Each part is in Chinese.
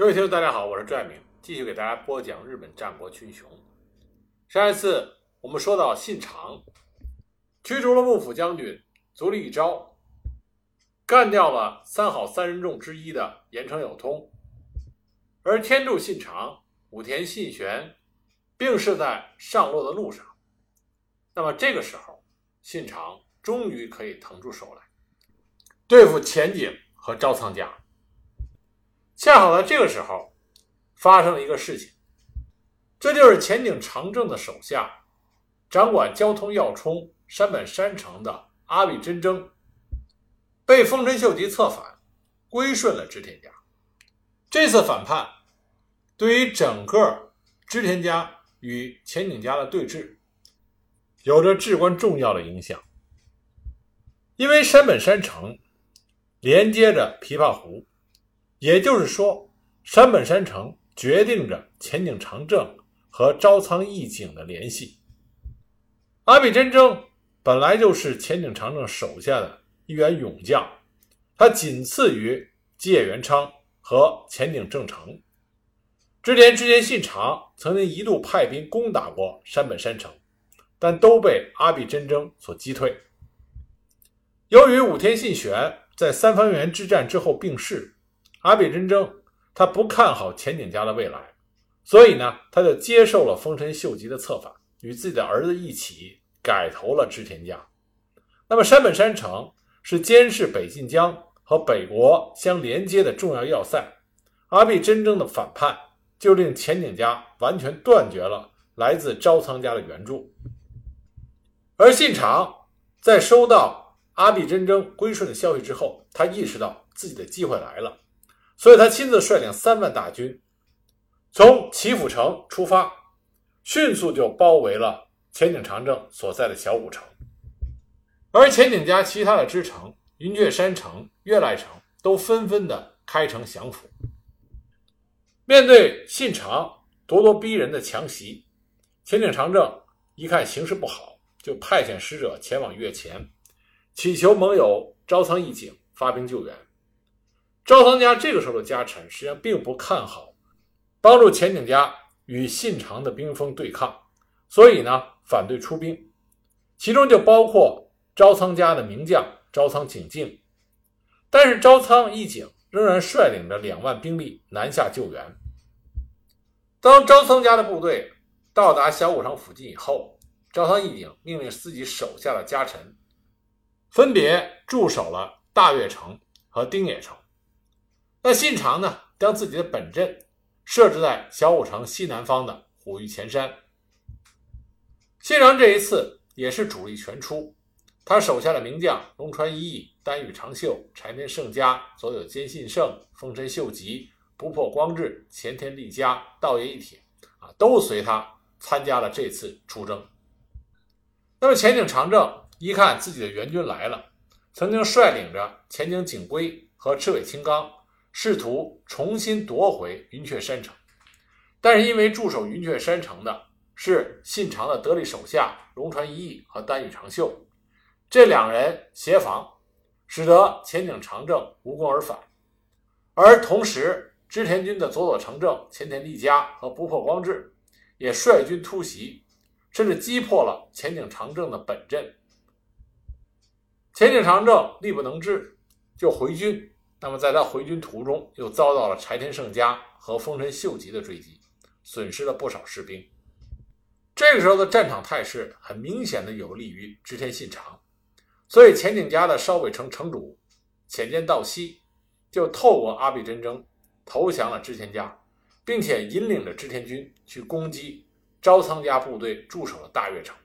各位听众，大家好，我是朱爱明，继续给大家播讲日本战国群雄。上一次我们说到信长驱逐了幕府将军足利义昭，干掉了三好三人众之一的岩城有通，而天柱信长、武田信玄病逝在上洛的路上。那么这个时候，信长终于可以腾出手来对付前景和招仓家。恰好在这个时候，发生了一个事情，这就是前景长政的手下，掌管交通要冲山本山城的阿比真征，被丰臣秀吉策反，归顺了织田家。这次反叛，对于整个织田家与前景家的对峙，有着至关重要的影响。因为山本山城连接着琵琶湖。也就是说，山本山城决定着前景长政和朝仓义景的联系。阿比真争本来就是前景长政手下的一员勇将，他仅次于吉野元昌和前景正成。之前织田信长曾经一度派兵攻打过山本山城，但都被阿比真争所击退。由于武田信玄在三方原之战之后病逝。阿比真争，他不看好前景家的未来，所以呢，他就接受了丰臣秀吉的策反，与自己的儿子一起改投了织田家。那么山本山城是监视北近江和北国相连接的重要要塞，阿比真争的反叛就令前景家完全断绝了来自朝仓家的援助。而信长在收到阿比真争归顺的消息之后，他意识到自己的机会来了。所以他亲自率领三万大军，从岐阜城出发，迅速就包围了前景长政所在的小谷城。而前景家其他的支城云雀山城、悦赖城都纷纷的开城降服。面对信长咄咄逼人的强袭，前景长政一看形势不好，就派遣使者前往越前，祈求盟友朝仓义景发兵救援。朝仓家这个时候的家臣实际上并不看好帮助前景家与信长的兵锋对抗，所以呢反对出兵，其中就包括朝仓家的名将朝仓景敬。但是朝仓义景仍然率领着两万兵力南下救援。当朝仓家的部队到达小谷城附近以后，朝仓义景命令自己手下的家臣分别驻守了大悦城和丁野城。那信长呢，将自己的本阵设置在小五城西南方的虎御前山。信长这一次也是主力全出，他手下的名将龙川一义、丹羽长秀、柴田胜家、佐有兼信胜、丰臣秀吉、不破光治、前田利家、道爷一铁啊，都随他参加了这次出征。那么前景长政一看自己的援军来了，曾经率领着前景景规和赤尾青冈。试图重新夺回云雀山城，但是因为驻守云雀山城的是信长的得力手下龙川一义和丹羽长秀，这两人协防，使得前景长政无功而返。而同时，织田军的佐佐成政、前田利家和不破光治也率军突袭，甚至击破了前景长政的本阵。前景长政力不能支，就回军。那么，在他回军途中，又遭到了柴田胜家和丰臣秀吉的追击，损失了不少士兵。这个时候的战场态势很明显的有利于织田信长，所以前景家的烧尾城城主浅见道西就透过阿比真争投降了织田家，并且引领着织田军去攻击朝仓家部队驻守的大悦城。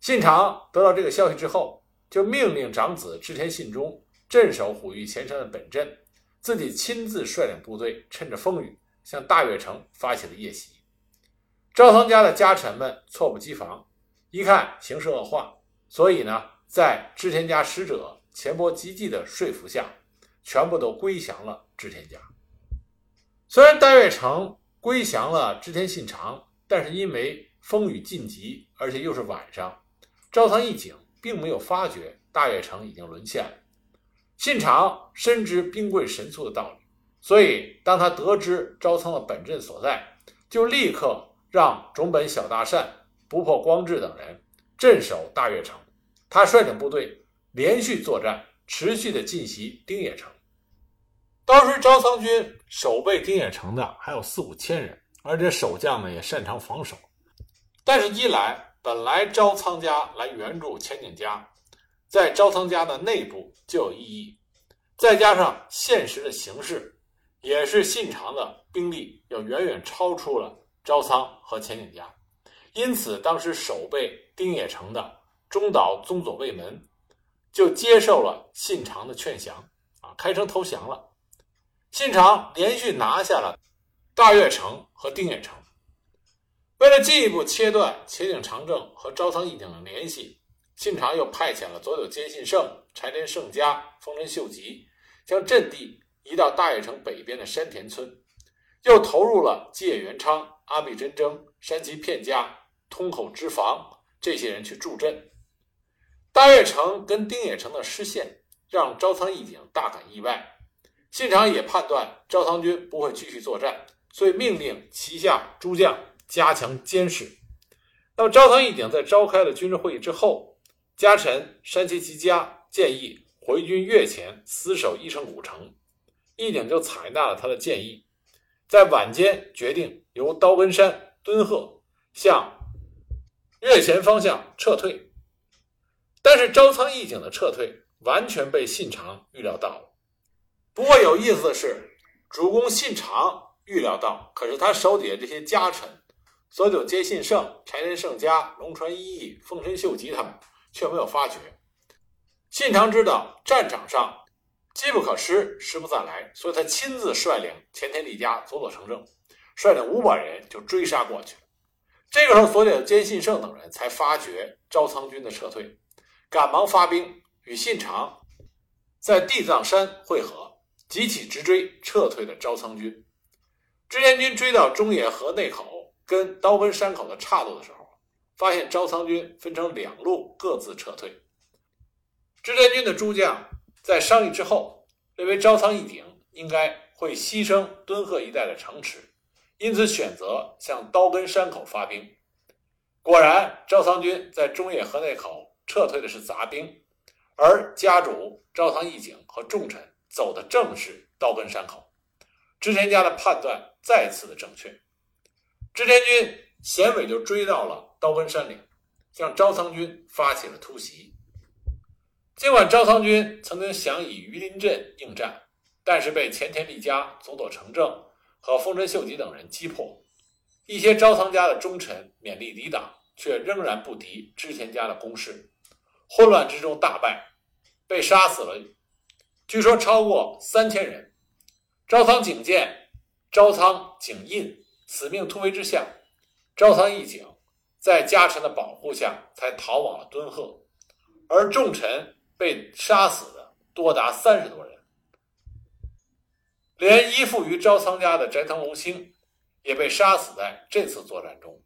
信长得到这个消息之后，就命令长子织田信忠。镇守虎御前山的本镇，自己亲自率领部队，趁着风雨向大悦城发起了夜袭。赵仓家的家臣们猝不及防，一看形势恶化，所以呢，在织田家使者前波吉继的说服下，全部都归降了织田家。虽然大悦城归降了织田信长，但是因为风雨尽急，而且又是晚上，朝仓义景并没有发觉大悦城已经沦陷了。信长深知兵贵神速的道理，所以当他得知招仓的本阵所在，就立刻让种本小大善、不破光治等人镇守大悦城。他率领部队连续作战，持续的进袭丁野城。当时招仓军守备丁野城的还有四五千人，而且守将呢也擅长防守。但是，一来本来招仓家来援助前景家，在招仓家的内部就有异议，再加上现实的形势，也是信长的兵力要远远超出了招仓和前景家，因此当时守备丁野城的中岛宗佐卫门就接受了信长的劝降，啊，开城投降了。信长连续拿下了大悦城和丁野城。为了进一步切断前井长政和朝仓义景的联系，信长又派遣了佐久间信胜、柴田胜家、丰臣秀吉，将阵地移到大悦城北边的山田村，又投入了吉野元昌、阿比真征、山崎片家、通口之房这些人去助阵。大悦城跟丁野城的失陷，让朝仓义景大感意外。信长也判断朝仓军不会继续作战，所以命令旗下诸将加强监视。那么，朝仓义景在召开了军事会议之后，家臣山崎吉家建议回军越前死守伊城古城，义景就采纳了他的建议，在晚间决定由刀根山敦贺向越前方向撤退。但是，朝仓义景的撤退完全被信长预料到了。不过有意思的是，主公信长预料到，可是他手底下这些家臣，佐久间信胜、柴田胜家、龙川一义、丰臣秀吉他们却没有发觉。信长知道战场上机不可失，时不再来，所以他亲自率领前田利家、佐佐成政，率领五百人就追杀过去。这个时候，佐久间信胜等人才发觉朝仓军的撤退，赶忙发兵与信长在地藏山会合。急起直追撤退的朝仓军，织田军追到中野河内口跟刀根山口的岔路的时候，发现朝仓军分成两路各自撤退。织田军的诸将在商议之后，认为朝仓义景应该会牺牲敦贺一带的城池，因此选择向刀根山口发兵。果然，朝仓军在中野河内口撤退的是杂兵，而家主朝仓义景和重臣。走的正是刀根山口，织田家的判断再次的正确。织田军衔尾就追到了刀根山岭，向朝仓军发起了突袭。尽管朝仓军曾经想以鱼林镇应战，但是被前田利家、佐佐成政和丰臣秀吉等人击破。一些朝仓家的忠臣勉力抵挡，却仍然不敌织田家的攻势，混乱之中大败，被杀死了。据说超过三千人。朝仓景见、朝仓景印死命突围之下，朝仓义景在家臣的保护下才逃往了敦贺，而重臣被杀死的多达三十多人，连依附于朝仓家的斋藤龙兴也被杀死在这次作战中。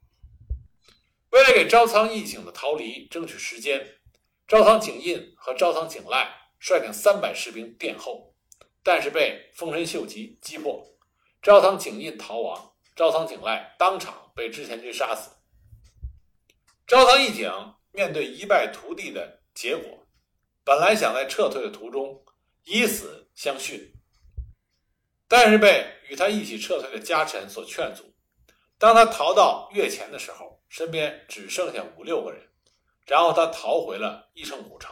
为了给朝仓义景的逃离争取时间，朝仓景印和朝仓景赖。率领三百士兵殿后，但是被丰臣秀吉击破，朝仓景印逃亡，朝仓景赖当场被织田军杀死。朝仓义景面对一败涂地的结果，本来想在撤退的途中以死相殉，但是被与他一起撤退的家臣所劝阻。当他逃到越前的时候，身边只剩下五六个人，然后他逃回了伊城古城。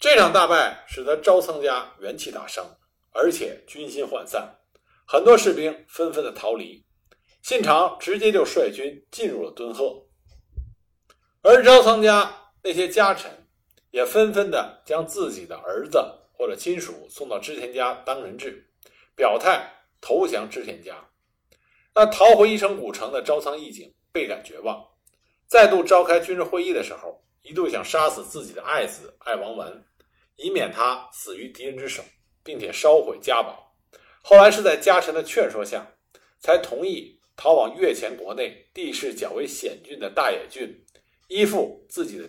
这场大败使得朝仓家元气大伤，而且军心涣散，很多士兵纷纷的逃离。信长直接就率军进入了敦贺，而朝仓家那些家臣也纷纷的将自己的儿子或者亲属送到织田家当人质，表态投降织田家。那逃回伊城古城的朝仓义景倍感绝望，再度召开军事会议的时候，一度想杀死自己的爱子爱王丸。以免他死于敌人之手，并且烧毁家宝。后来是在家臣的劝说下，才同意逃往越前国内地势较为险峻的大野郡，依附自己的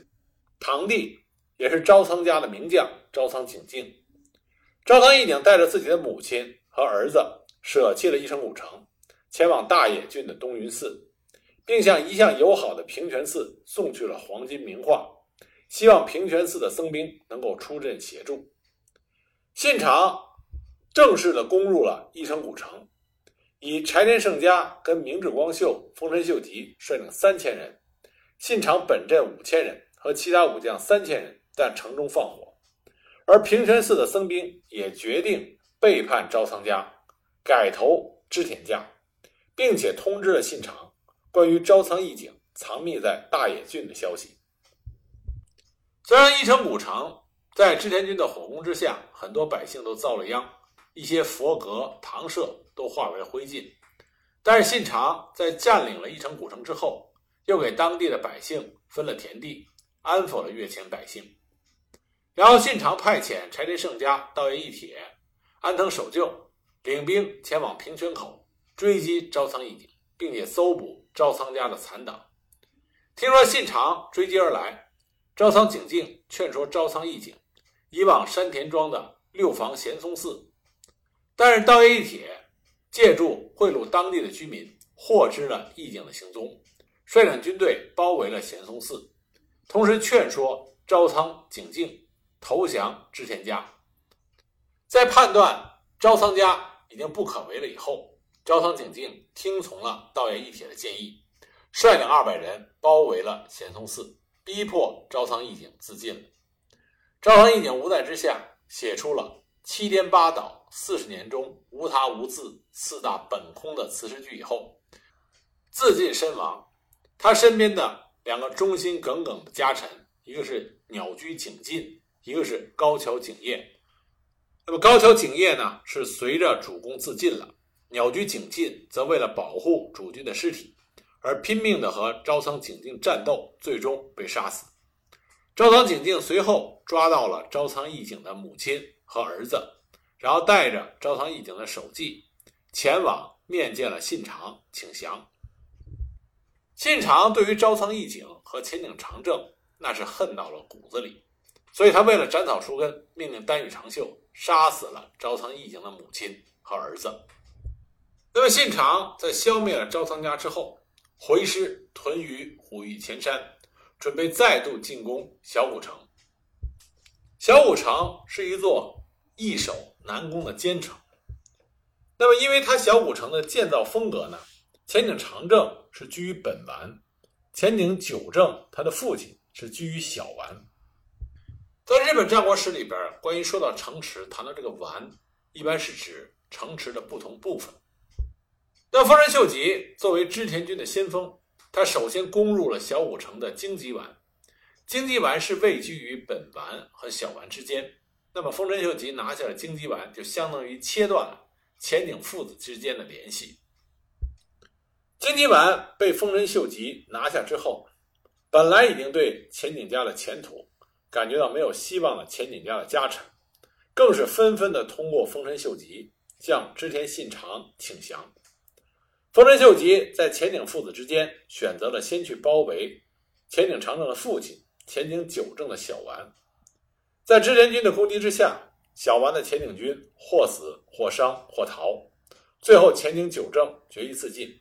堂弟，也是朝仓家的名将朝仓景静。朝仓义景带着自己的母亲和儿子舍弃了一城古城，前往大野郡的东云寺，并向一向友好的平泉寺送去了黄金名画，希望平泉寺的僧兵能够出阵协助。信长正式的攻入了一城古城，以柴田胜家跟明智光秀、丰臣秀吉率领三千人，信长本阵五千人和其他武将三千人在城中放火，而平泉寺的僧兵也决定背叛朝仓家，改投织田家，并且通知了信长关于朝仓义景藏匿在大野郡的消息。虽然义城古城。在织田军的火攻之下，很多百姓都遭了殃，一些佛阁、堂舍都化为灰烬。但是信长在占领了一城古城之后，又给当地的百姓分了田地，安抚了越前百姓。然后信长派遣柴田胜家、道爷义铁、安藤守旧领兵前往平泉口追击朝仓义景，并且搜捕朝仓家的残党。听说信长追击而来，朝仓景静劝说朝仓义景。以往山田庄的六房贤松寺，但是道爷一铁借助贿赂当地的居民，获知了义景的行踪，率领军队包围了贤松寺，同时劝说朝仓景静投降织田家。在判断朝仓家已经不可为了以后，朝仓景静听从了道爷一铁的建议，率领二百人包围了贤松寺，逼迫朝仓义景自尽了。朝仓义景无奈之下，写出了“七颠八倒，四十年中无他无字，四大本空”的辞世句以后，自尽身亡。他身边的两个忠心耿耿的家臣，一个是鸟居景进，一个是高桥景业。那么高桥景业呢，是随着主公自尽了；鸟居景进则为了保护主君的尸体，而拼命的和朝仓景静战斗，最终被杀死。朝仓景静随后抓到了朝仓义景的母亲和儿子，然后带着朝仓义景的首级前往面见了信长请降。信长对于朝仓义景和前景长政那是恨到了骨子里，所以他为了斩草除根，命令丹羽长秀杀死了朝仓义景的母亲和儿子。那么信长在消灭了朝仓家之后，回师屯于虎峪前山。准备再度进攻小古城。小古城是一座易守难攻的坚城。那么，因为它小古城的建造风格呢，前景长政是居于本丸，前景久政他的父亲是居于小丸。在日本战国史里边，关于说到城池，谈到这个丸，一般是指城池的不同部分。那丰臣秀吉作为织田军的先锋。他首先攻入了小五城的荆棘丸，荆棘丸是位居于本丸和小丸之间。那么丰臣秀吉拿下了荆棘丸，就相当于切断了前景父子之间的联系。荆棘丸被丰臣秀吉拿下之后，本来已经对前景家的前途感觉到没有希望的前景家的家臣，更是纷纷的通过丰臣秀吉向织田信长请降。丰臣秀吉在前景父子之间选择了先去包围前景长政的父亲前景久政的小丸，在织田军的攻击之下，小丸的前景军或死或伤或逃，最后前景久政决一自尽。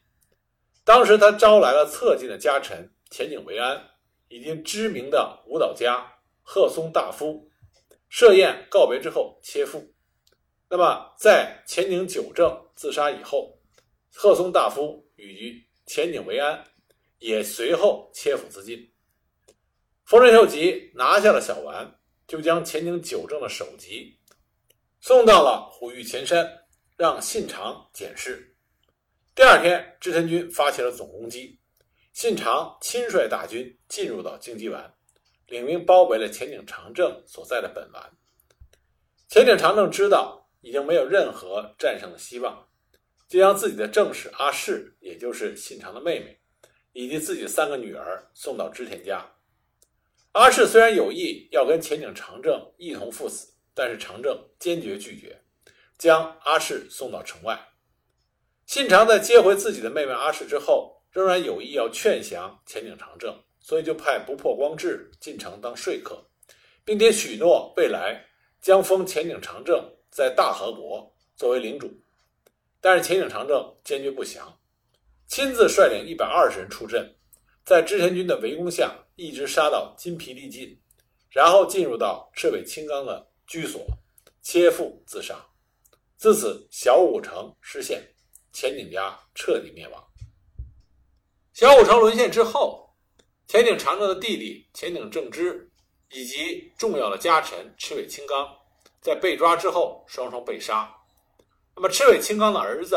当时他招来了侧近的家臣前景维安以及知名的舞蹈家鹤松大夫，设宴告别之后切腹。那么在前景久政自杀以后。鹤松大夫与前景维安也随后切腹自尽。丰臣秀吉拿下了小丸，就将前景久政的首级送到了虎御前山，让信长检视。第二天，织田军发起了总攻击，信长亲率大军进入到京畿丸，领兵包围了前景长政所在的本丸。前景长政知道已经没有任何战胜的希望。就将自己的正室阿市，也就是信长的妹妹，以及自己三个女儿送到织田家。阿市虽然有意要跟前景长政一同赴死，但是长政坚决拒绝，将阿市送到城外。信长在接回自己的妹妹阿市之后，仍然有意要劝降前景长政，所以就派不破光治进城当说客，并且许诺未来将封前景长政在大和国。作为领主，但是前井长政坚决不降，亲自率领一百二十人出阵，在织田军的围攻下，一直杀到筋疲力尽，然后进入到赤尾青冈的居所，切腹自杀。自此，小武城失陷，前井家彻底灭亡。小武城沦陷之后，前井长政的弟弟前井正之以及重要的家臣赤尾青刚，在被抓之后双双被杀。那么赤尾青刚的儿子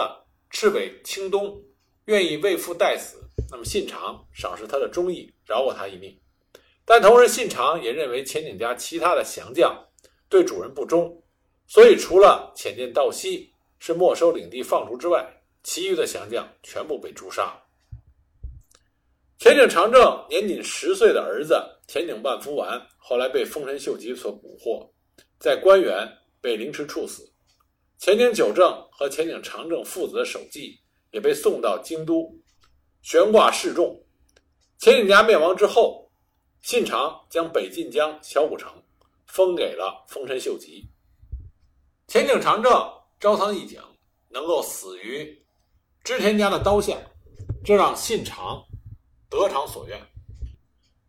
赤尾青东愿意为父代死，那么信长赏识他的忠义，饶过他一命。但同时，信长也认为前井家其他的降将对主人不忠，所以除了浅见道西是没收领地放逐之外，其余的降将全部被诛杀。前井长政年仅十岁的儿子前井万福丸后来被丰臣秀吉所捕获，在官员被凌迟处死。前井久政和前井长政父子的首级也被送到京都悬挂示众。前井家灭亡之后，信长将北近江小古城封给了丰臣秀吉。前井长政、朝仓义景能够死于织田家的刀下，这让信长。得偿所愿。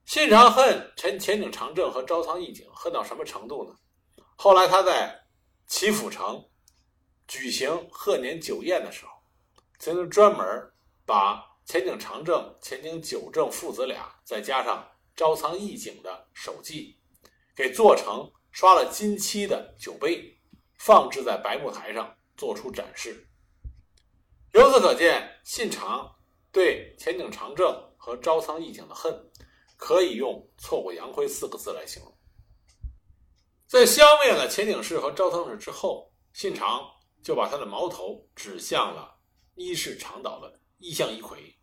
信长恨前前井长政和朝仓义景恨到什么程度呢？后来他在岐阜城举行贺年酒宴的时候，曾经专门把前井长政、前井久政父子俩，再加上朝仓义景的手迹，给做成刷了金漆的酒杯，放置在白木台上，做出展示。由此可见，信长对前井长政。和朝仓义景的恨，可以用“挫骨扬灰”四个字来形容。在消灭了前井氏和朝仓氏之后，信长就把他的矛头指向了伊势长岛的伊相一葵。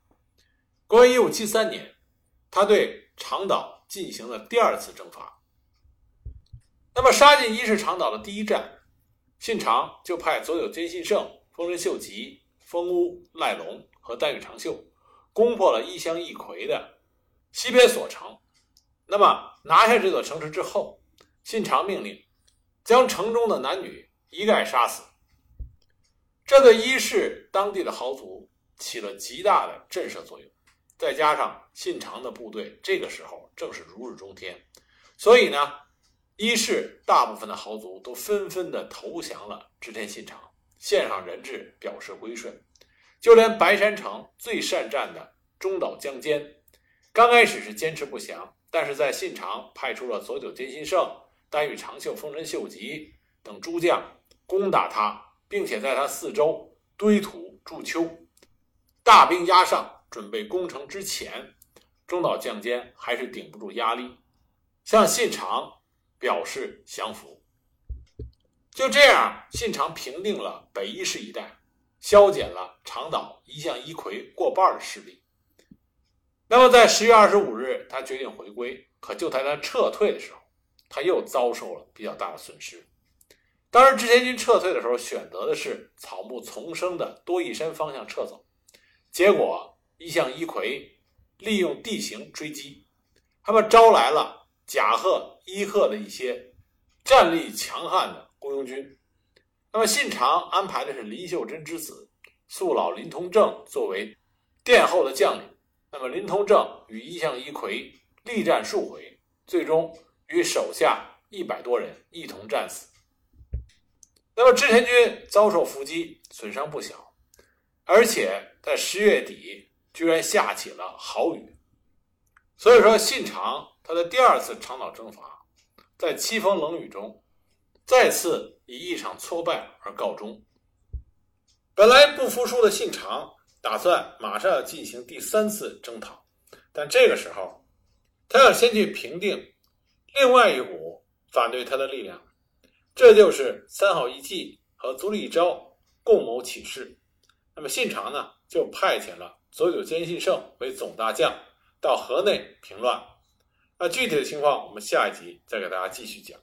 公元一五七三年，他对长岛进行了第二次征伐。那么，杀进伊势长岛的第一战，信长就派佐久间信胜、丰臣秀吉、丰屋赖隆和丹羽长秀。攻破了伊香一葵的西边所城，那么拿下这座城池之后，信长命令将城中的男女一概杀死。这对伊势当地的豪族起了极大的震慑作用。再加上信长的部队这个时候正是如日中天，所以呢，伊势大部分的豪族都纷纷的投降了织田信长，献上人质表示归顺。就连白山城最善战的中岛将坚，刚开始是坚持不降，但是在信长派出了佐久间信胜、丹羽长秀、丰臣秀吉等诸将攻打他，并且在他四周堆土筑丘，大兵压上，准备攻城之前，中岛将坚还是顶不住压力，向信长表示降服。就这样，信长平定了北伊势一带。削减了长岛一向一葵过半的势力。那么，在十月二十五日，他决定回归。可就在他撤退的时候，他又遭受了比较大的损失。当时织田军撤退的时候，选择的是草木丛生的多益山方向撤走。结果，一向一葵利用地形追击，他们招来了甲贺、伊贺的一些战力强悍的雇佣军。那么，信长安排的是林秀珍之子素老林通正作为殿后的将领。那么，林通正与一向一葵力战数回，最终与手下一百多人一同战死。那么，织田军遭受伏击，损伤不小，而且在十月底居然下起了豪雨。所以说，信长他的第二次长岛征伐，在凄风冷雨中。再次以一场挫败而告终。本来不服输的信长打算马上要进行第三次征讨，但这个时候，他要先去平定另外一股反对他的力量，这就是三好义继和足利昭共谋起事。那么信长呢，就派遣了佐久间信胜为总大将到河内平乱。那具体的情况，我们下一集再给大家继续讲。